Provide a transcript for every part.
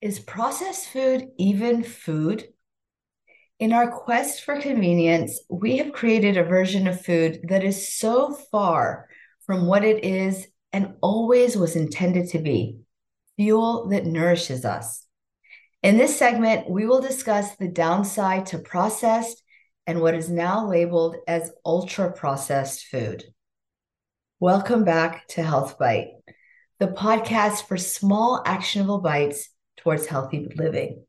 Is processed food even food? In our quest for convenience, we have created a version of food that is so far from what it is and always was intended to be fuel that nourishes us. In this segment, we will discuss the downside to processed and what is now labeled as ultra processed food. Welcome back to Health Bite, the podcast for small, actionable bites towards healthy living.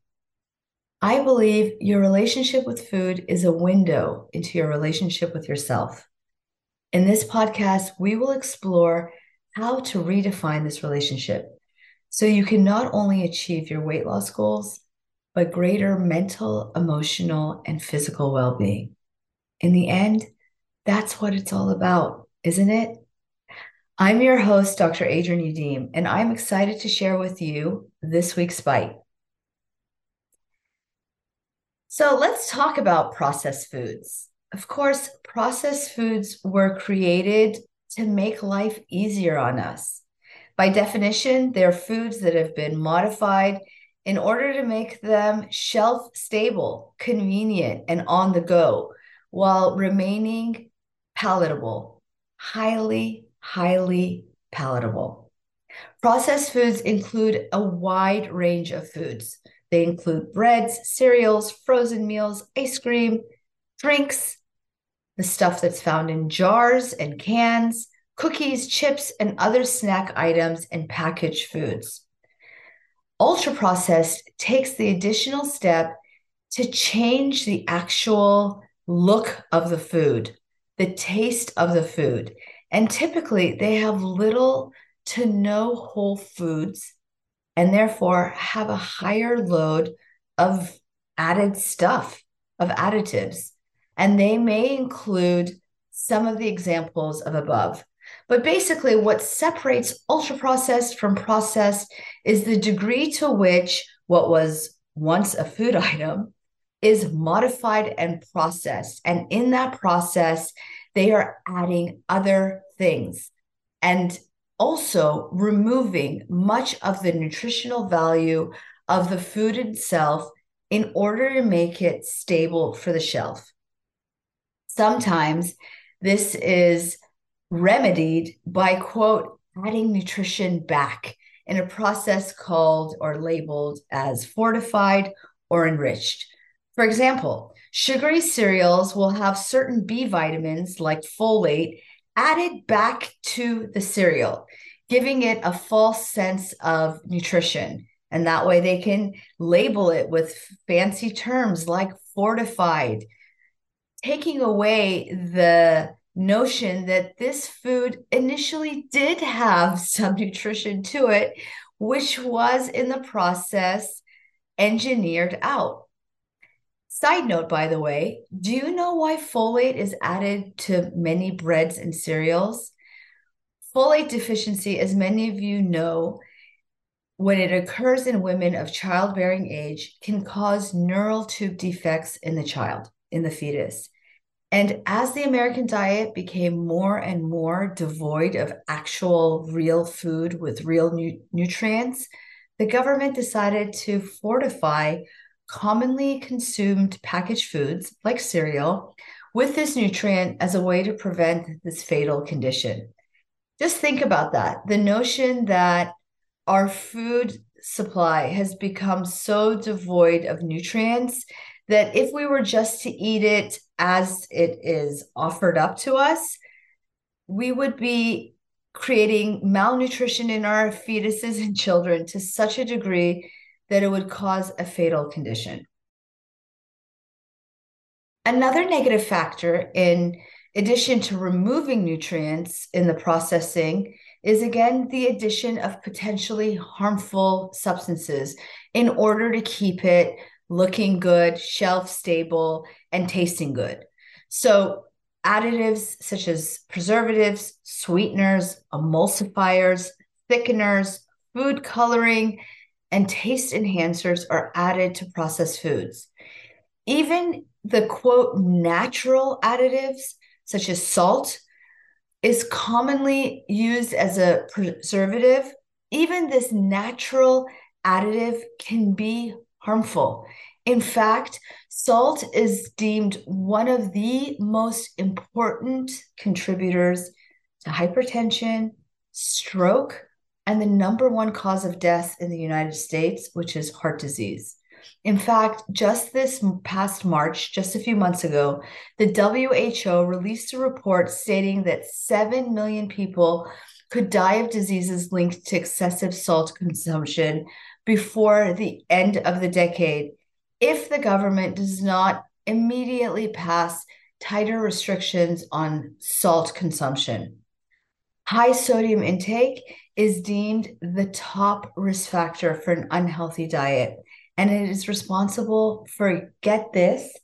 I believe your relationship with food is a window into your relationship with yourself. In this podcast, we will explore how to redefine this relationship so you can not only achieve your weight loss goals, but greater mental, emotional, and physical well being. In the end, that's what it's all about, isn't it? I'm your host, Dr. Adrienne Youdim, and I'm excited to share with you this week's bite. So let's talk about processed foods. Of course, processed foods were created to make life easier on us. By definition, they're foods that have been modified in order to make them shelf stable, convenient, and on the go while remaining palatable, highly highly palatable. Processed foods include a wide range of foods. They include breads, cereals, frozen meals, ice cream, drinks, the stuff that's found in jars and cans, cookies, chips, and other snack items and packaged foods. Ultra processed takes the additional step to change the actual look of the food, the taste of the food, and typically, they have little to no whole foods and therefore have a higher load of added stuff, of additives. And they may include some of the examples of above. But basically, what separates ultra processed from processed is the degree to which what was once a food item is modified and processed. And in that process, they are adding other things and also removing much of the nutritional value of the food itself in order to make it stable for the shelf. Sometimes this is remedied by, quote, adding nutrition back in a process called or labeled as fortified or enriched. For example, Sugary cereals will have certain B vitamins like folate added back to the cereal, giving it a false sense of nutrition. And that way they can label it with fancy terms like fortified, taking away the notion that this food initially did have some nutrition to it, which was in the process engineered out. Side note, by the way, do you know why folate is added to many breads and cereals? Folate deficiency, as many of you know, when it occurs in women of childbearing age, can cause neural tube defects in the child, in the fetus. And as the American diet became more and more devoid of actual real food with real nu- nutrients, the government decided to fortify commonly consumed packaged foods like cereal with this nutrient as a way to prevent this fatal condition. Just think about that. The notion that our food supply has become so devoid of nutrients that if we were just to eat it as it is offered up to us, we would be creating malnutrition in our fetuses and children to such a degree that it would cause a fatal condition. Another negative factor, in addition to removing nutrients in the processing, is again the addition of potentially harmful substances in order to keep it looking good, shelf stable, and tasting good. So, additives such as preservatives, sweeteners, emulsifiers, thickeners, food coloring, and taste enhancers are added to processed foods. Even the quote natural additives, such as salt, is commonly used as a preservative. Even this natural additive can be harmful. In fact, salt is deemed one of the most important contributors to hypertension, stroke, and the number one cause of death in the United States, which is heart disease. In fact, just this past March, just a few months ago, the WHO released a report stating that 7 million people could die of diseases linked to excessive salt consumption before the end of the decade if the government does not immediately pass tighter restrictions on salt consumption. High sodium intake is deemed the top risk factor for an unhealthy diet, and it is responsible for, get this,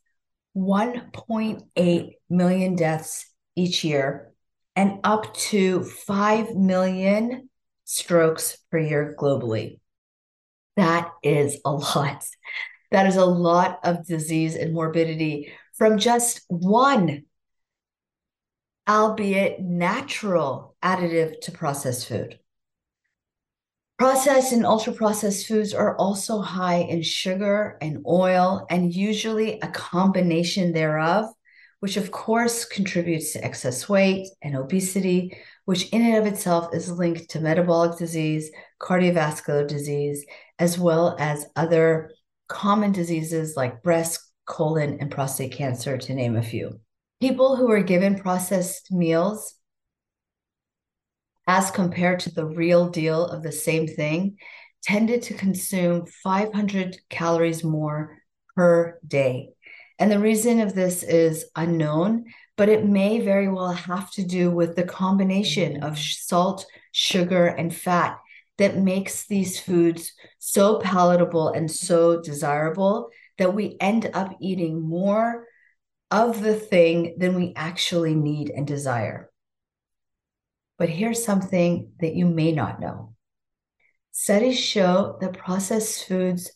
1.8 million deaths each year and up to 5 million strokes per year globally. That is a lot. That is a lot of disease and morbidity from just one, albeit natural, additive to processed food. Processed and ultra processed foods are also high in sugar and oil, and usually a combination thereof, which of course contributes to excess weight and obesity, which in and of itself is linked to metabolic disease, cardiovascular disease, as well as other common diseases like breast, colon, and prostate cancer, to name a few. People who are given processed meals, as compared to the real deal of the same thing, tended to consume 500 calories more per day. And the reason of this is unknown, but it may very well have to do with the combination of salt, sugar, and fat that makes these foods so palatable and so desirable that we end up eating more of the thing than we actually need and desire. But here's something that you may not know studies show that processed foods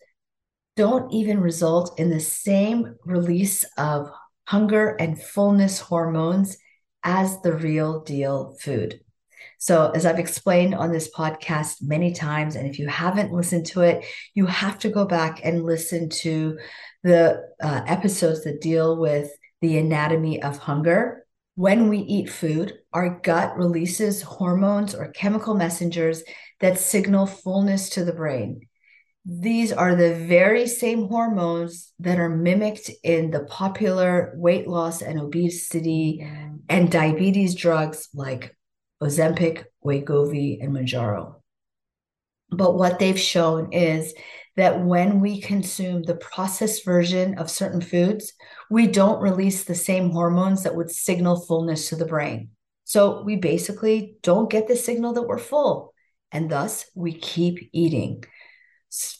don't even result in the same release of hunger and fullness hormones as the real deal food. So, as I've explained on this podcast many times, and if you haven't listened to it, you have to go back and listen to the uh, episodes that deal with the anatomy of hunger. When we eat food, our gut releases hormones or chemical messengers that signal fullness to the brain. These are the very same hormones that are mimicked in the popular weight loss and obesity and diabetes drugs like Ozempic, Wegovy, and Mounjaro. But what they've shown is that when we consume the processed version of certain foods, we don't release the same hormones that would signal fullness to the brain. So we basically don't get the signal that we're full, and thus we keep eating.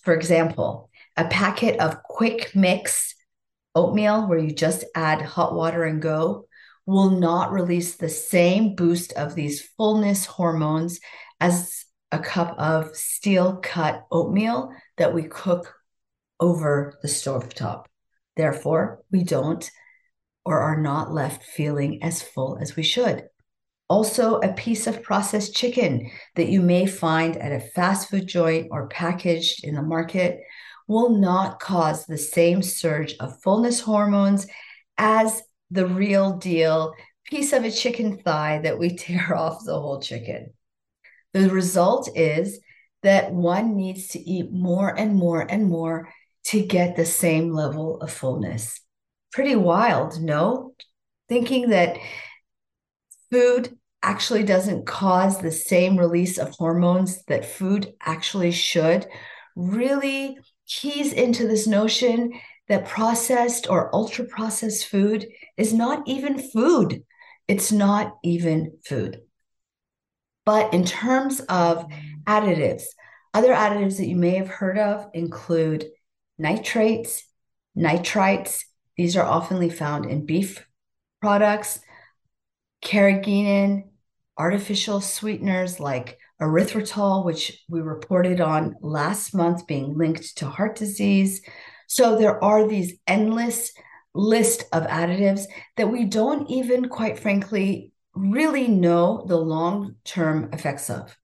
For example, a packet of quick mix oatmeal where you just add hot water and go will not release the same boost of these fullness hormones as a cup of steel cut oatmeal that we cook over the stove top. Therefore, we don't or are not left feeling as full as we should. Also, a piece of processed chicken that you may find at a fast food joint or packaged in the market will not cause the same surge of fullness hormones as the real deal piece of a chicken thigh that we tear off the whole chicken. The result is that one needs to eat more and more and more to get the same level of fullness. Pretty wild, no? Thinking that food actually doesn't cause the same release of hormones that food actually should really keys into this notion that processed or ultra processed food is not even food. It's not even food. But in terms of additives, other additives that you may have heard of include nitrates, nitrites. These are often found in beef products, carrageenan, artificial sweeteners like erythritol, which we reported on last month being linked to heart disease, so there are these endless list of additives that we don't even, quite frankly, really know the long term effects of.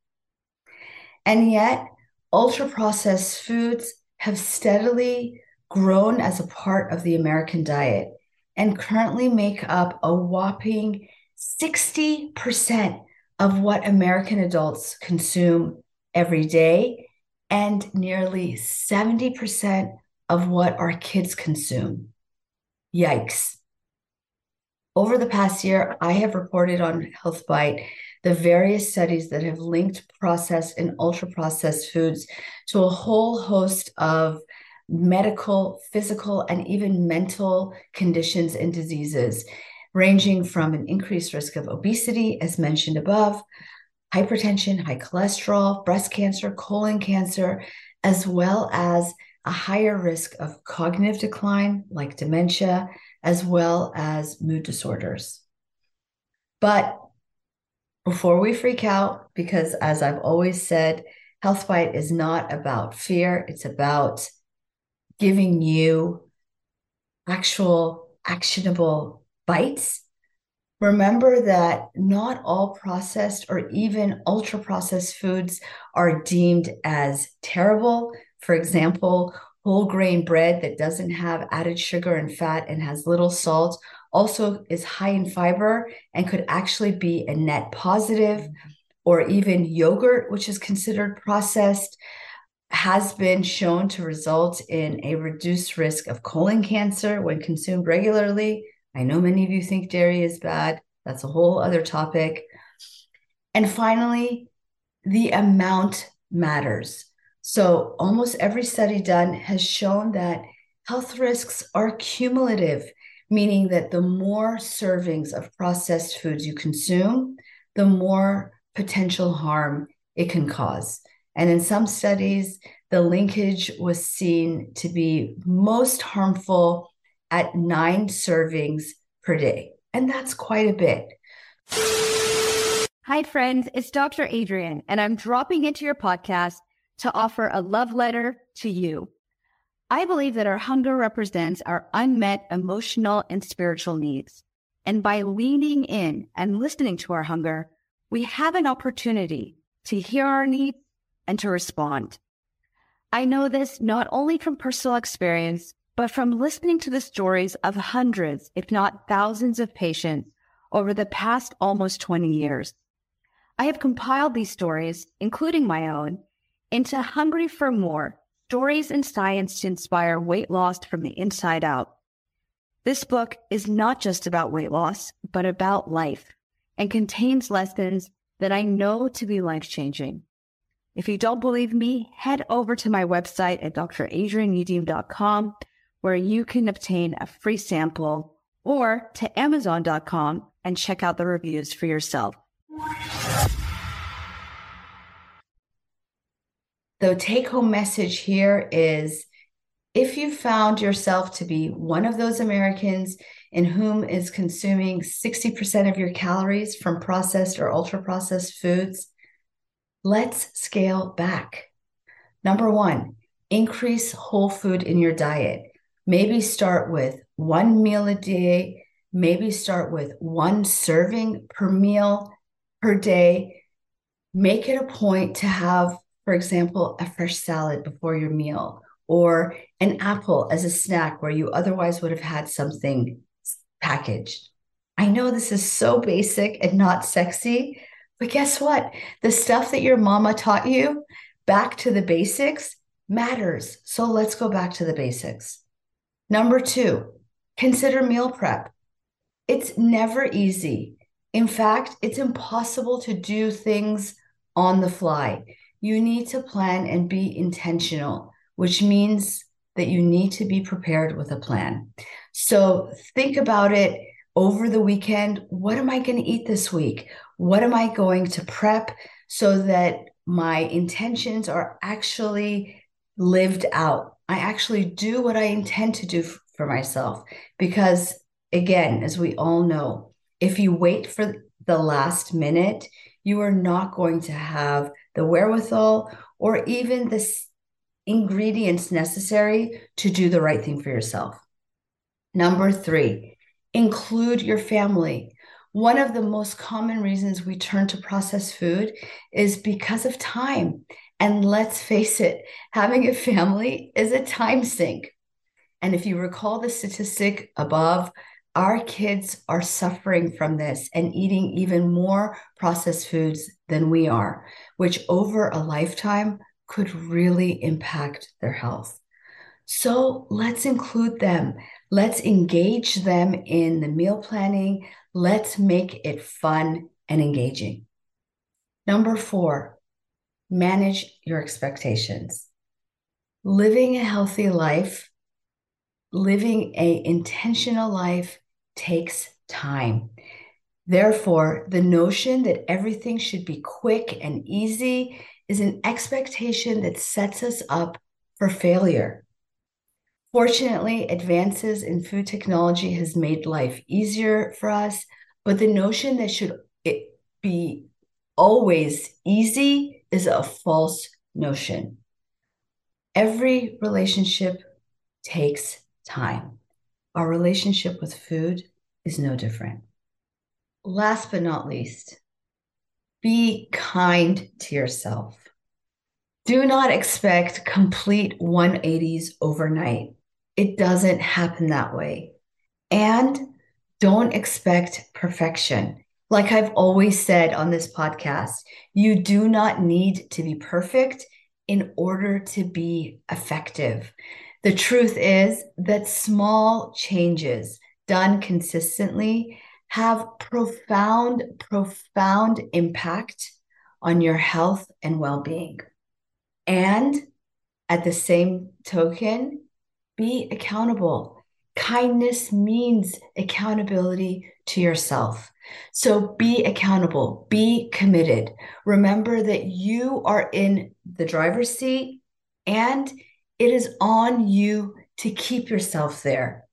And yet, ultra processed foods have steadily grown as a part of the American diet and currently make up a whopping 60% of what American adults consume every day and nearly 70% of what our kids consume. Yikes. Over the past year, I have reported on HealthBite the various studies that have linked processed and ultra processed foods to a whole host of medical, physical, and even mental conditions and diseases, ranging from an increased risk of obesity, as mentioned above, hypertension, high cholesterol, breast cancer, colon cancer, as well as a higher risk of cognitive decline like dementia, as well as mood disorders. But before we freak out, because as I've always said, HealthBite is not about fear, it's about giving you actual actionable bites. Remember that not all processed or even ultra processed foods are deemed as terrible. For example, whole grain bread that doesn't have added sugar and fat and has little salt also is high in fiber and could actually be a net positive, or even yogurt, which is considered processed, has been shown to result in a reduced risk of colon cancer when consumed regularly. I know many of you think dairy is bad. That's a whole other topic. And finally, the amount matters. So, almost every study done has shown that health risks are cumulative, meaning that the more servings of processed foods you consume, the more potential harm it can cause. And in some studies, the linkage was seen to be most harmful at nine servings per day. And that's quite a bit. Hi, friends. It's Dr. Adrienne, and I'm dropping into your podcast to offer a love letter to you. I believe that our hunger represents our unmet emotional and spiritual needs. And by leaning in and listening to our hunger, we have an opportunity to hear our needs and to respond. I know this not only from personal experience, but from listening to the stories of hundreds, if not thousands of patients over the past almost 20 years. I have compiled these stories, including my own, into Hungry for More Stories and Science to Inspire Weight Loss from the Inside Out. This book is not just about weight loss, but about life and contains lessons that I know to be life changing. If you don't believe me, head over to my website at dradrienneyoudim.com where you can obtain a free sample or to amazon.com and check out the reviews for yourself. The take home message here is if you found yourself to be one of those Americans in whom is consuming 60% of your calories from processed or ultra processed foods, let's scale back. Number one, increase whole food in your diet. Maybe start with one meal a day, maybe start with one serving per meal per day. Make it a point to have, for example, a fresh salad before your meal or an apple as a snack where you otherwise would have had something packaged. I know this is so basic and not sexy, but guess what? The stuff that your mama taught you back to the basics matters. So let's go back to the basics. Number two, consider meal prep. It's never easy. In fact, it's impossible to do things on the fly. You need to plan and be intentional, which means that you need to be prepared with a plan. So think about it over the weekend. What am I going to eat this week? What am I going to prep so that my intentions are actually lived out? I actually do what I intend to do for myself. Because, again, as we all know, if you wait for the last minute, you are not going to have the wherewithal or even the ingredients necessary to do the right thing for yourself. Number three, include your family. One of the most common reasons we turn to processed food is because of time And let's face it, having a family is a time sink. And if you recall the statistic above, our kids are suffering from this and eating even more processed foods than we are, which over a lifetime could really impact their health. So let's include them. Let's engage them in the meal planning. Let's make it fun and engaging. Number four, manage your expectations. Living a healthy life, living a intentional life takes time. Therefore, the notion that everything should be quick and easy is an expectation that sets us up for failure. Fortunately, advances in food technology has made life easier for us, but the notion that should it be always easy is a false notion. Every relationship takes time. Our relationship with food is no different. Last but not least, be kind to yourself. Do not expect complete 180s overnight. It doesn't happen that way. And don't expect perfection. Like I've always said on this podcast, you do not need to be perfect in order to be effective. The truth is that small changes done consistently have profound, profound impact on your health and well being. And at the same token, be accountable. Kindness means accountability to yourself. So be accountable, be committed. Remember that you are in the driver's seat and it is on you to keep yourself there.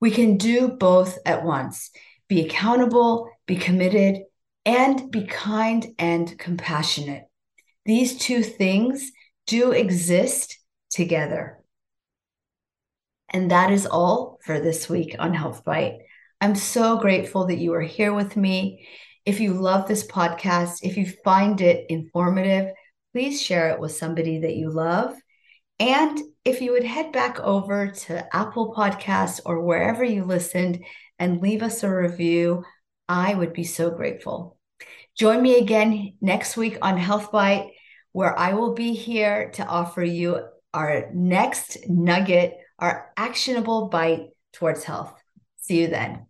We can do both at once be accountable, be committed, and be kind and compassionate. These two things do exist together. And that is all for this week on Health Bite. I'm so grateful that you are here with me. If you love this podcast, if you find it informative, please share it with somebody that you love. And if you would head back over to Apple Podcasts or wherever you listened and leave us a review, I would be so grateful. Join me again next week on Health Bite, where I will be here to offer you our next nugget, our actionable bite towards health. See you then.